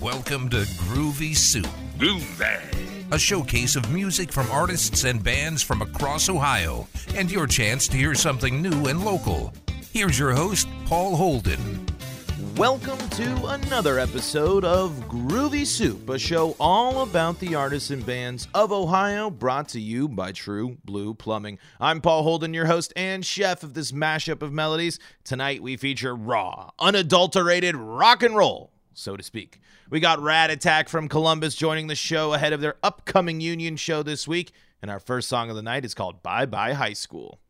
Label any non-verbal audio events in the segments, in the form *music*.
Welcome to Groovy Soup, Groovy. a showcase of music from artists and bands from across Ohio, and your chance to hear something new and local. Here's your host, Paul Holden. Welcome to another episode of Groovy Soup, a show all about the artists and bands of Ohio, brought to you by True Blue Plumbing. I'm Paul Holden, your host and chef of this mashup of melodies. Tonight we feature raw, unadulterated rock and roll, so to speak. We got Rat Attack from Columbus joining the show ahead of their upcoming Union show this week, and our first song of the night is called Bye Bye High School.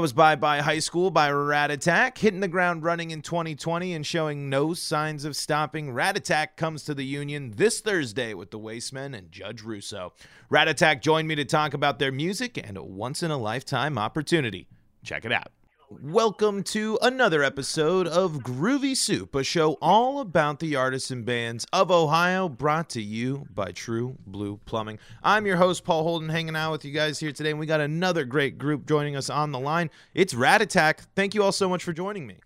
Was Bye Bye High School by Rat Attack, hitting the ground running in 2020 and showing no signs of stopping. Rat Attack comes to the Union this Thursday with the Wastemen and Judge Russo. Rat Attack joined me to talk about their music and a once in a lifetime opportunity. Check it out. Welcome to another episode of Groovy Soup, a show all about the artists and bands of Ohio, brought to you by True Blue Plumbing. I'm your host, Paul Holden, hanging out with you guys here today, and we got another great group joining us on the line. It's Rat Attack. Thank you all so much for joining me.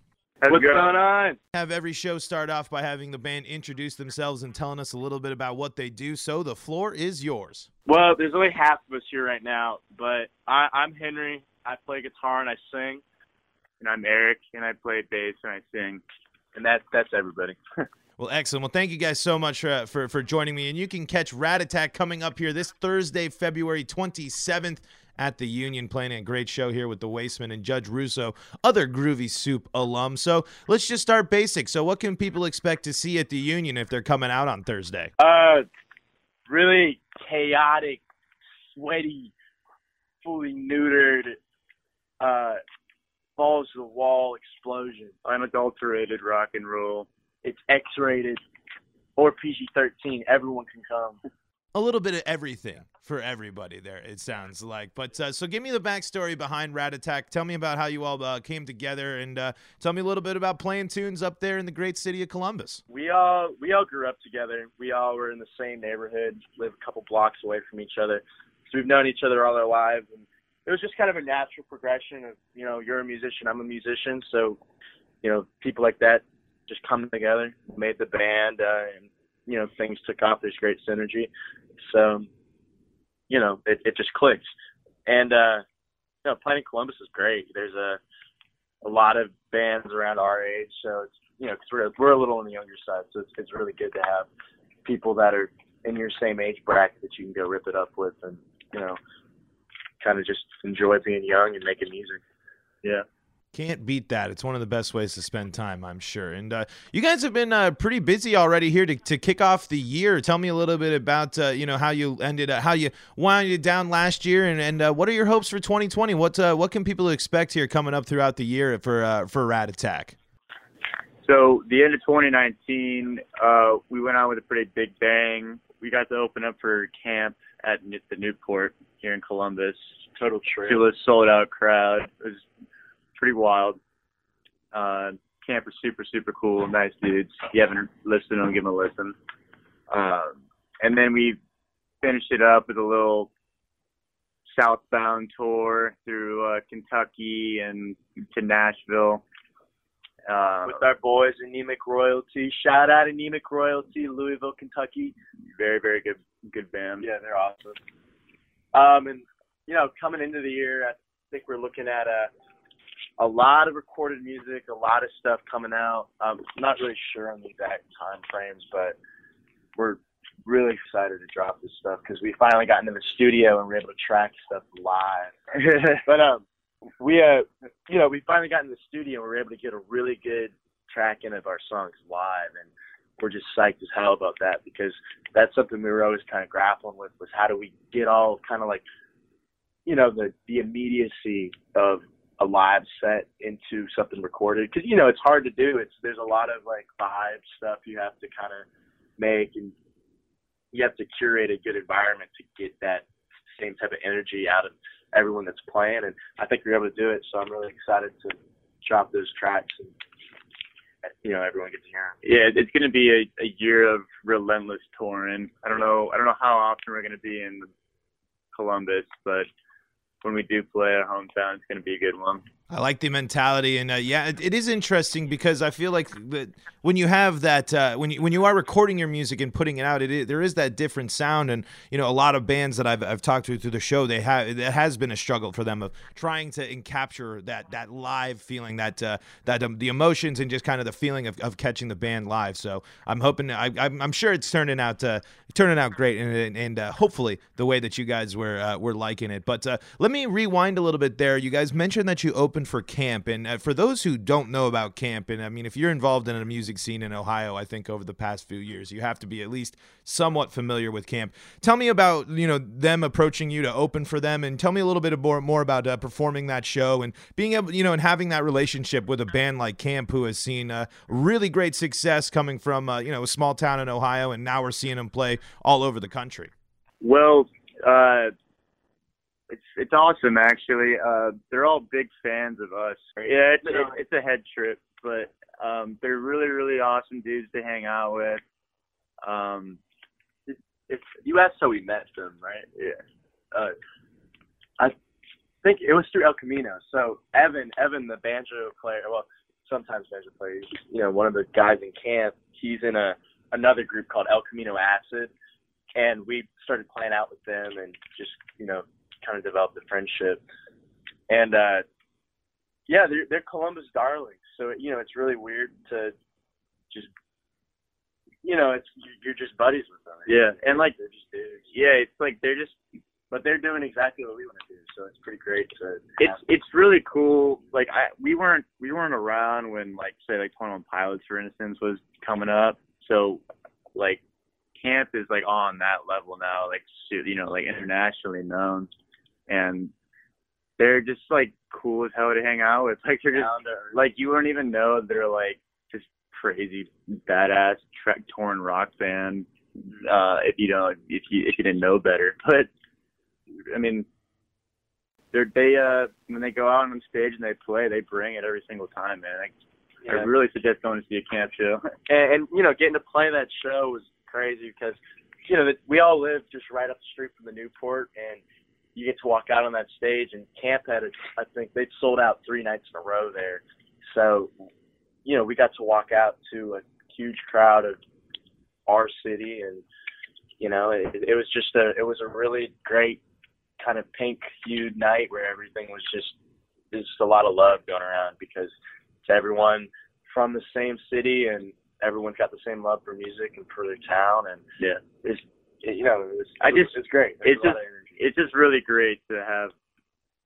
How's What's going? going on? Have every show start off by having the band introduce themselves and telling us a little bit about what they do. So the floor is yours. Well, there's only half of us here right now, but I, I'm Henry. I play guitar and I sing. And I'm Eric, and I play bass and I sing. And that, that's everybody. *laughs* Well, excellent. Well, thank you guys so much for, for, for joining me. And you can catch Rat Attack coming up here this Thursday, February 27th at the Union, playing a great show here with the Wasteman and Judge Russo, other Groovy Soup alum. So let's just start basic. So, what can people expect to see at the Union if they're coming out on Thursday? Uh, really chaotic, sweaty, fully neutered, uh, balls to the wall explosion. Unadulterated rock and roll. It's X-rated or PG-13. Everyone can come. A little bit of everything for everybody there, it sounds like. But uh, so give me the backstory behind Rat Attack. Tell me about how you all uh, came together and uh, tell me a little bit about playing tunes up there in the great city of Columbus. We all we all grew up together. We all were in the same neighborhood, live a couple blocks away from each other. So we've known each other all our lives, and it was just kind of a natural progression of you know you're a musician, I'm a musician, so you know people like that just come together, made the band, uh, and you know things took off. There's great synergy, so you know it, it just clicks. And uh, you know playing Columbus is great. There's a a lot of bands around our age, so it's you know, cause we're we're a little on the younger side, so it's it's really good to have people that are in your same age bracket that you can go rip it up with, and you know, kind of just enjoy being young and making music. Yeah. Can't beat that. It's one of the best ways to spend time, I'm sure. And uh, you guys have been uh, pretty busy already here to, to kick off the year. Tell me a little bit about uh, you know how you ended, uh, how you wound it down last year, and, and uh, what are your hopes for 2020? What uh, what can people expect here coming up throughout the year for uh, for Rat Attack? So the end of 2019, uh, we went out with a pretty big bang. We got to open up for Caamp at the Newport here in Columbus. Total trip. To a sold out crowd. It was pretty wild. Uh, Caamp was super, super cool. Nice dudes. If you haven't listened them, give them a listen. Um, and then we finished it up with a little southbound tour through uh, Kentucky and to Nashville. Uh, with our boys, Anemic Royalty. Shout out Anemic Royalty, Louisville, Kentucky. very, very good, good band. Yeah, they're awesome. Um, and you know, coming into the year, I think we're looking at a a lot of recorded music, a lot of stuff coming out. Um, I'm not really sure on the exact time frames, but we're really excited to drop this stuff because we finally got into the studio and we're able to track stuff live. *laughs* but um, we uh, you know, we finally got in the studio and we were able to get a really good tracking of our songs live, and we're just psyched as hell about that because that's something we were always kind of grappling with was how do we get all kind of like, you know, the the immediacy of a live set into something recorded because you know it's hard to do. It's there's a lot of like vibe stuff you have to kind of make and you have to curate a good environment to get that same type of energy out of everyone that's playing and I think we're able to do it so I'm really excited to drop those tracks and you know everyone gets to hear them. Yeah, it's going to be a, a year of relentless touring. I don't know. I don't know how often we're going to be in Columbus, but when we do play our hometown, it's going to be a good one. I like the mentality, and uh, yeah, it, it is interesting because I feel like that when you have that, uh, when you when you are recording your music and putting it out, it there is that different sound, and you know, a lot of bands that I've, I've talked to through the show, they have it has been a struggle for them of trying to capture that that live feeling, that uh, that um, the emotions and just kind of the feeling of, of catching the band live. So I'm hoping, I, I'm, I'm sure it's turning out uh, turning out great, and and uh, hopefully the way that you guys were uh, were liking it. But let me rewind a little bit there. You guys mentioned that you opened for Caamp, and uh, for those who don't know about Caamp, and I mean, if you're involved in a music scene in Ohio, I think over the past few years, you have to be at least somewhat familiar with Caamp. Tell me about you know them approaching you to open for them, and tell me a little bit more more about uh, performing that show and being able, you know, and having that relationship with a band like Caamp, who has seen uh, really great success coming from uh, you know a small town in Ohio, and now we're seeing them play all over the country. Well, uh, it's it's awesome actually. Uh, they're all big fans of us. Yeah, it's a, it's a head trip, but um, they're really really awesome dudes to hang out with. Um, It's you asked how we met them, right? yeah. uh, I think it was through El Camino. So Evan, Evan, the banjo player, well, sometimes banjo player. You know, one of the guys in Caamp, he's in a another group called El Camino Acid, and we started playing out with them and just you know kind of developed a friendship. And uh, yeah, they're they're Columbus darlings, so you know it's really weird to just you know it's you're just buddies with them. Yeah, and like they're just dudes. yeah, it's like they're just But they're doing exactly what we want to do, so it's pretty great to. it's have- it's really cool. Like I we weren't we weren't around when like say like Twenty One Pilots for instance was coming up. So like Caamp is like on that level now, like you know like internationally known, and they're just like cool as hell to hang out with. *laughs* Like they're just down to earth. like you wouldn't even know they're like just crazy badass track torn rock band uh if you don't if you if you didn't know better *laughs* but i mean they're they uh when they go out on stage and they play they bring it every single time man i, Yeah. I really suggest going to see a Caamp show *laughs* and, and you know, getting to play that show was crazy because you know we all live just right up the street from the Newport, and you get to walk out on that stage. And Caamp had, a, I think they'd sold out three nights in a row there, so you know we got to walk out to a huge crowd of our city, and you know it, it was just a it was a really great kind of pink hued night where everything was just there's just a lot of love going around because it's everyone from the same city and everyone's got the same love for music and for their town and yeah it's it, you know it was, I it just- it's great. There's it's just-. It's just really great to have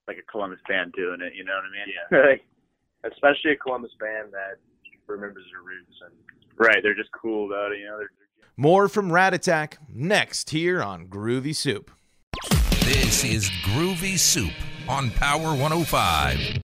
like a columbus band doing it you know what i mean yeah like, especially a Columbus band that remembers their roots and right they're just cool about it you know they're More from Rat Attack next here on Groovy Soup. This is Groovy Soup on Power 105.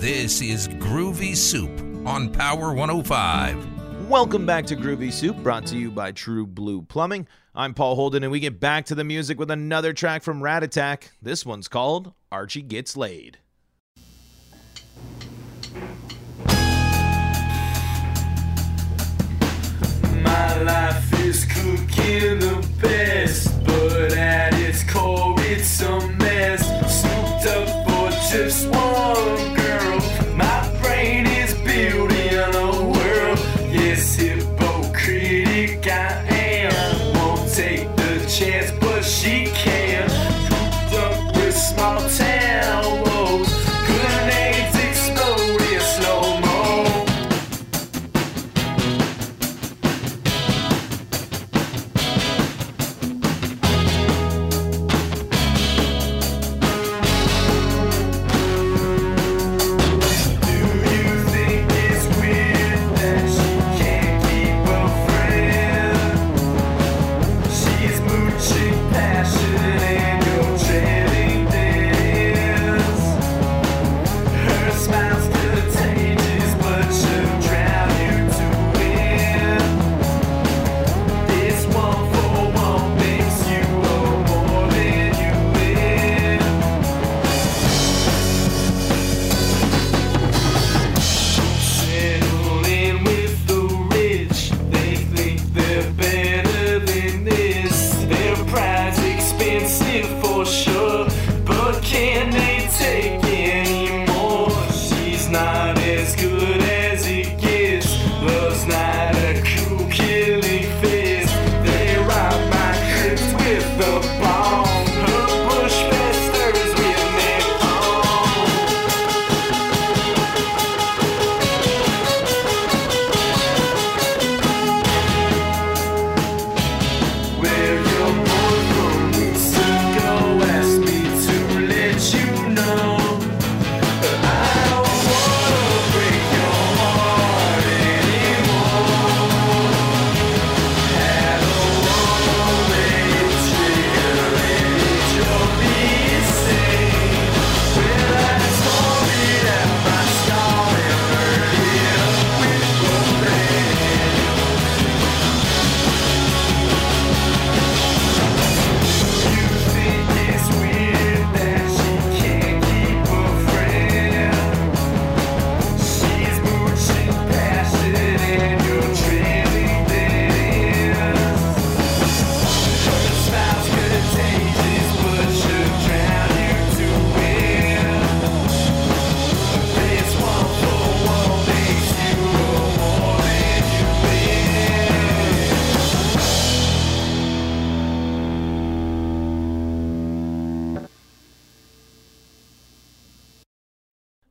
This is Groovy Soup on Power 105. Welcome back to Groovy Soup, brought to you by True Blue Plumbing. I'm Paul Holden, and we get back to the music with another track from Rat Attack. This one's called Archie Gets Laid. My life is cooking the best,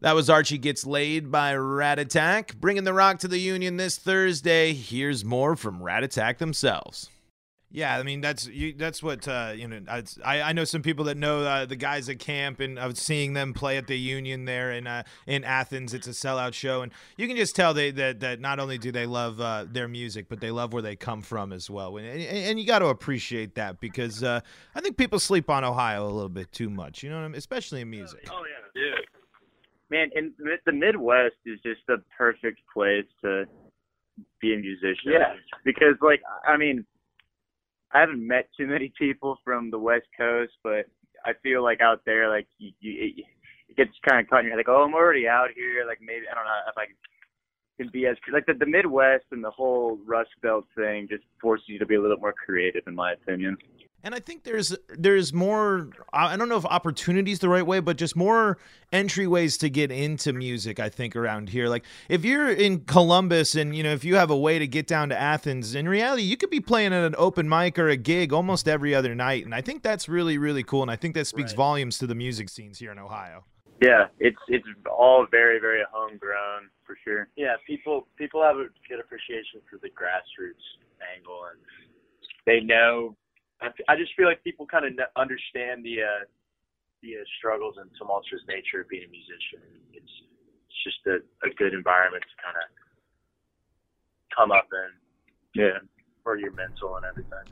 That was Archie Gets Laid by Rat Attack. Bringing the rock to the Union this Thursday. Here's more from Rat Attack themselves. Yeah, I mean that's you, that's what uh, you know. I, I know some people that know uh, the guys at Caamp, and of seeing them play at the Union there in uh, in Athens. It's a sellout show, and you can just tell they that that not only do they love uh, their music, but they love where they come from as well. And, and, and you got to appreciate that because uh, I think people sleep on Ohio a little bit too much. You know, what I mean? especially in music. Oh yeah, Yeah. Man, and the Midwest is just the perfect place to be a musician. Yeah. Because, like, I mean, I haven't met too many people from the West Coast, but I feel like out there, like, you, you it gets kind of caught in your head, like, oh, I'm already out here. Like, maybe, I don't know if I can be as, like, the, the Midwest and the whole Rust Belt thing just forces you to be a little more creative, in my opinion. And I think there's there's more I don't know if opportunity is the right way, but just more entryways to get into music. I think around here, like if you're in Columbus and you know if you have a way to get down to Athens, in reality you could be playing at an open mic or a gig almost every other night, and I think that's really really cool, and I think that speaks Right. volumes to the music scenes here in Ohio. Yeah, it's it's all very, very homegrown, for sure. yeah. People people have a good appreciation for the grassroots angle, and They know I, just feel like people kind of understand the uh, the uh, struggles and tumultuous nature of being a musician. It's it's just a, a good environment to kind of come up in Yeah. for your mental and everything.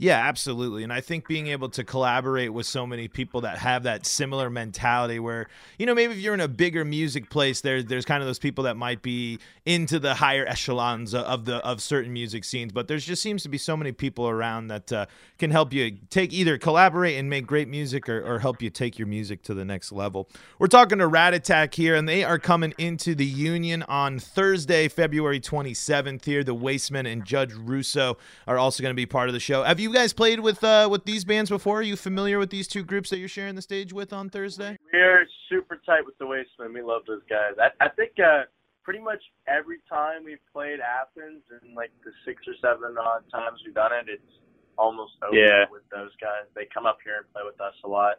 Yeah, absolutely. And I think being able to collaborate with so many people that have that similar mentality where, you know, maybe if you're in a bigger music place, there there's kind of those people that might be into the higher echelons of the of certain music scenes, but there's just seems to be so many people around that uh, can help you take either collaborate and make great music or, or help you take your music to the next level. We're talking to Rat Attack here, and they are coming into the Union on Thursday, February 27th here. The Wastemen and Judge Russo are also going to be part of the show. Have you guys played with uh, with these bands before? Are you familiar with these two groups that you're sharing the stage with on Thursday? We're super tight with the Wastemen. We love those guys. I, I think uh, pretty much every time we've played Athens and like the six or seven odd times we've done it, it's almost over Yeah. with those guys. They come up here and play with us a lot.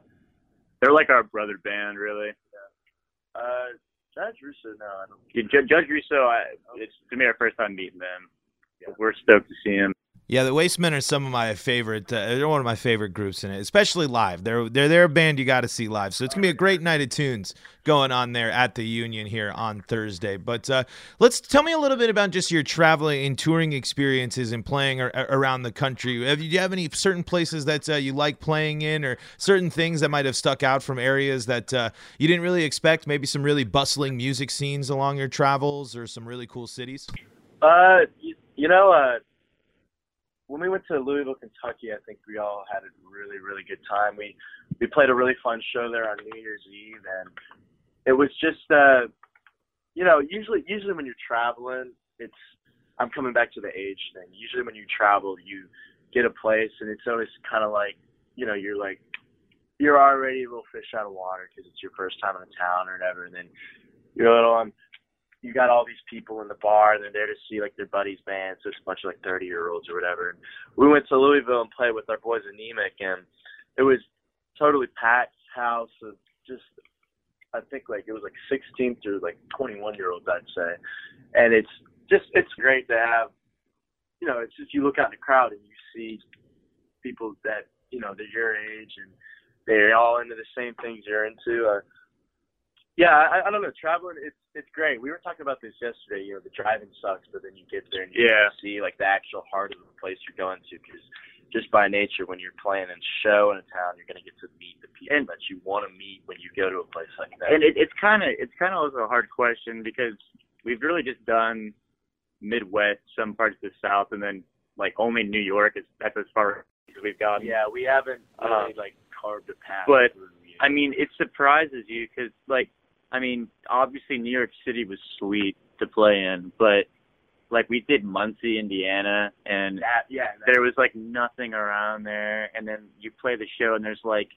They're like our brother band, really. Uh, Judge Russo, no, I don't. Yeah, Judge Russo, I, it's to me our first time meeting them. We're stoked to see him. Yeah, the Wastemen are some of my favorite. Uh, they're one of my favorite groups in it, especially live. They're they're they're a band you got to see live. So it's gonna be a great night of tunes going on there at the Union here on Thursday. But uh, let's tell me a little bit about just your traveling and touring experiences and playing ar- around the country. Have do you have any certain places that uh, you like playing in, or certain things that might have stuck out from areas that uh, you didn't really expect? Maybe some really bustling music scenes along your travels, or some really cool cities. Uh, you know, uh, when we went to Louisville, Kentucky, I think we all had a really, really good time. We we played a really fun show there on New Year's Eve, and it was just, uh, you know, usually usually when you're traveling, it's I'm coming back to the age thing. Usually when you travel, you get a place, and it's always kind of like, you know, you're like you're already a little fish out of water because it's your first time in a town or whatever, and then you're a little on you got all these people in the bar and they're there to see like their buddies' bands, so it's a bunch of like thirty year olds or whatever. And we went to Louisville and played with our boys Anemic and it was totally packed house of just I think like it was like sixteen through like twenty one year olds I'd say. And it's just it's great to have you know, it's just you look out in the crowd and you see people that, you know, they're your age and they're all into the same things you're into. Uh, yeah, I, I don't know. Traveling, it's it's great. We were talking about this yesterday. You know, the driving sucks, but then you get there and you Yeah. see like the actual heart of the place you're going to. Because just by nature, when you're playing a show in a town, you're gonna get to meet the people And- that you want to meet when you go to a place like that. And it, it's kind of it's kind of also a hard question because we've really just done Midwest, some parts of the South, and then like only New York is that's as far as we've gotten. yeah, we haven't really Um, like carved a path. but, through, you know. I mean, it surprises you because, like, I mean, obviously New York City was sweet to play in, but like we did Muncie, Indiana, and that, yeah, that, there was like nothing around there, and then you play the show and there's like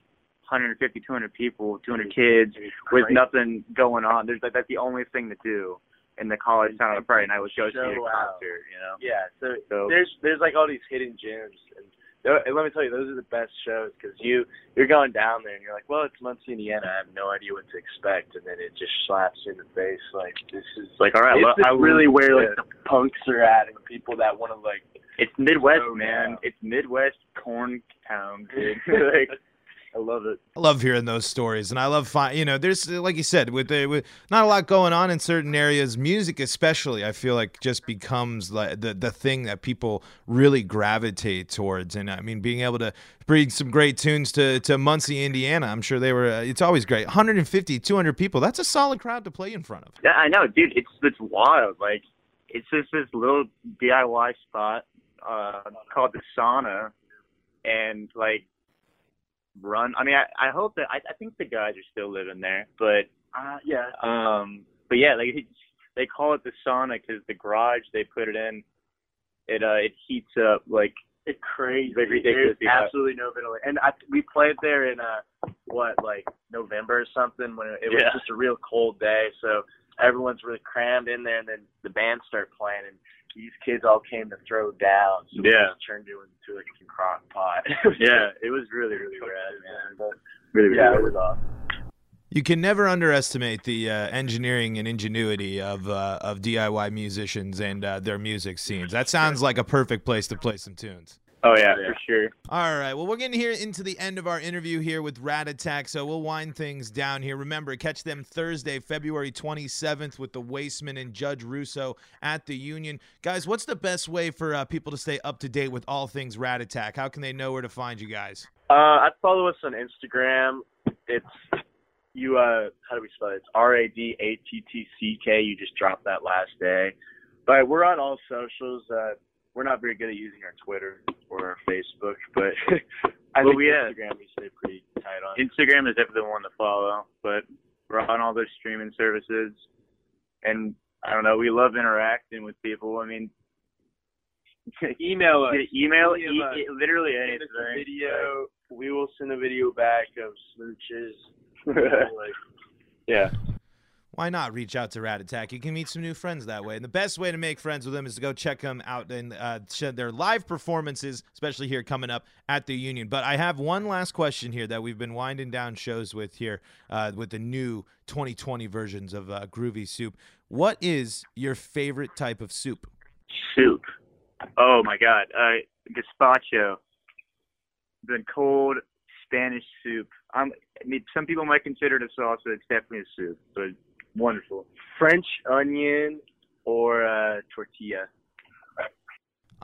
150, 200 people, 200 kids with nothing going on. There's like that's the only thing to do in the college town on a Friday night was go see a Show out. concert, you know. Yeah, so, So- there's there's like all these hidden gems, and let me tell you, those are the best shows because you you're going down there and you're like, well, it's Muncie, Indiana. I have no idea what to expect, and then it just slaps you in the face like this is like, all right, it's I really where like the punks are at and people that want to like It's Midwest, man. It's Midwest corn town, dude. *laughs* *laughs* like, I love it. I love hearing those stories, and I love fi- you know, there's like you said, with the, with not a lot going on in certain areas, music especially, I feel like just becomes like the the thing that people really gravitate towards. And I mean, being able to bring some great tunes to to Muncie, Indiana, I'm sure they were. Uh, it's always great. 150, 200 people. That's a solid crowd to play in front of. Yeah, I know, dude. It's it's wild. Like, it's just this little DIY spot uh, called the Sauna, and like, run. I mean, I, I hope that I, I think the guys are still living there, but uh, yeah. um, but yeah, like they call it the sauna because the garage they put it in, it uh it heats up like It's crazy. Like There's absolutely no ventilation. And I, we played there in uh what like November or something when it was Yeah. just a real cold day. So everyone's really crammed in there, and then the band start playing, and these kids all came to throw down. So we Yeah. just turned it into like a crock pot. *laughs* yeah, it was really really *laughs* rad, man. But, Really, really yeah, rad. it was awesome. You can never underestimate the uh, engineering and ingenuity of uh, of DIY musicians and uh, their music scenes. That sounds like a perfect place to play some tunes. Oh yeah, for sure. All right. Well, we're getting here into the end of our interview here with Rat Attack, so we'll wind things down here. Remember, catch them Thursday, February 27th with the Wasteman and Judge Russo at the Union. Guys, what's the best way for uh, people to stay up to date with all things Rat Attack? How can they know where to find you guys? Uh, I'd follow us on Instagram. It's you. Uh, how do we spell it? It's R A D A T T C K. You just dropped that last day. But we're on all socials. Uh, we're not very good at using our Twitter or our Facebook, but *laughs* I Well, think we, uh, Instagram we stay pretty tight on. Instagram is definitely the one to follow, but we're on all those streaming services, and I don't know. We love interacting with people. I mean, *laughs* email us. email, e- us. e- literally Send a anything. video. We will send a video back of smooches. *laughs* like, Yeah. Why not reach out to Rat Attack? You can meet some new friends that way. And the best way to make friends with them is to go check them out and uh, their live performances, especially here coming up at the Union. But I have one last question here that we've been winding down shows with here uh, with the new 2020 versions of uh, Groovy Soup. What is your favorite type of soup? Soup. Oh my God. Uh, gazpacho. The cold Spanish soup. I'm, I mean, some people might consider it a salsa. It's definitely a soup, but wonderful. French onion or uh, tortilla.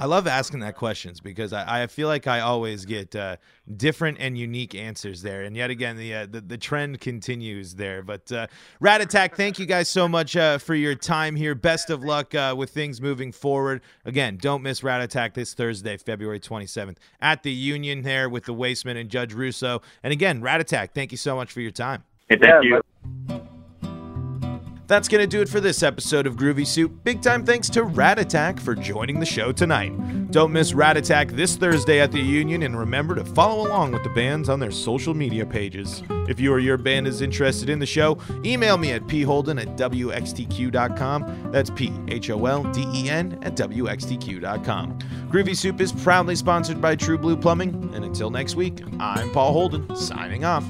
I love asking that questions because I, I feel like I always get uh, different and unique answers there. And yet again, the uh, the, the trend continues there. But uh, Rat Attack, thank you guys so much uh, for your time here. Best of luck uh, with things moving forward. Again, don't miss Rat Attack this Thursday, February 27th at the Union there with the Wasteman and Judge Russo. And again, Rat Attack, thank you so much for your time. Hey, thank Yeah, you. That's going to do it for this episode of Groovy Soup. Big time thanks to Rat Attack for joining the show tonight. Don't miss Rat Attack this Thursday at the Union, and remember to follow along with the bands on their social media pages. If you or your band is interested in the show, email me at pholden at wxtq.com. That's P H O L D E N at wxtq.com. Groovy Soup is proudly sponsored by True Blue Plumbing, and until next week, I'm Paul Holden, signing off.